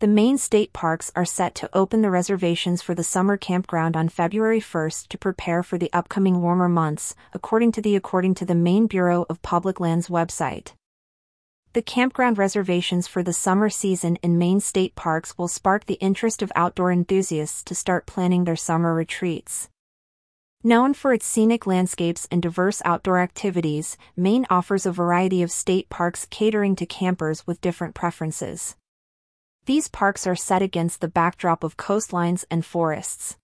The Maine state parks are set to open the reservations for the summer campground on February 1st to prepare for the upcoming warmer months, according to the according to the Maine Bureau of Public Lands website. The campground reservations for the summer season in Maine state parks will spark the interest of outdoor enthusiasts to start planning their summer retreats. Known for its scenic landscapes and diverse outdoor activities, Maine offers a variety of state parks catering to campers with different preferences. These parks are set against the backdrop of coastlines and forests.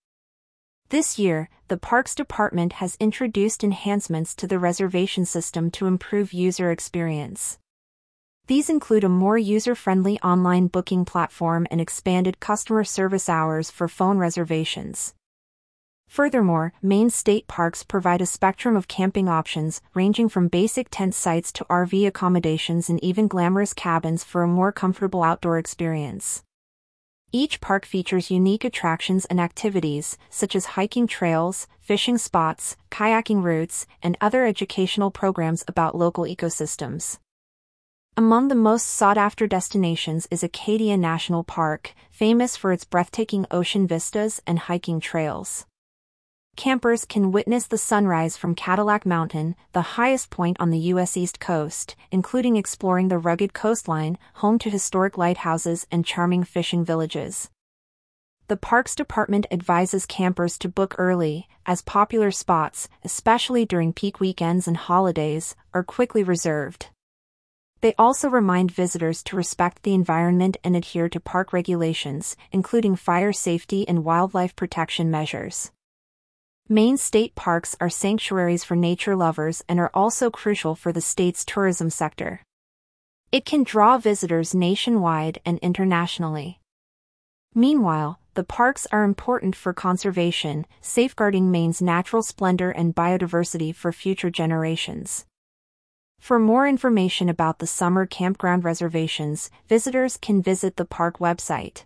This year, the Parks Department has introduced enhancements to the reservation system to improve user experience. These include a more user-friendly online booking platform and expanded customer service hours for phone reservations. Furthermore, Maine state parks provide a spectrum of camping options, ranging from basic tent sites to RV accommodations and even glamorous cabins for a more comfortable outdoor experience. Each park features unique attractions and activities, such as hiking trails, fishing spots, kayaking routes, and other educational programs about local ecosystems. Among the most sought after destinations is Acadia National Park, famous for its breathtaking ocean vistas and hiking trails. Campers can witness the sunrise from Cadillac Mountain, the highest point on the U.S. East Coast, including exploring the rugged coastline, home to historic lighthouses and charming fishing villages. The Parks Department advises campers to book early, as popular spots, especially during peak weekends and holidays, are quickly reserved. They also remind visitors to respect the environment and adhere to park regulations, including fire safety and wildlife protection measures. Maine state parks are sanctuaries for nature lovers and are also crucial for the state's tourism sector. It can draw visitors nationwide and internationally. Meanwhile, the parks are important for conservation, safeguarding Maine's natural splendor and biodiversity for future generations. For more information about the summer campground reservations, visitors can visit the park website.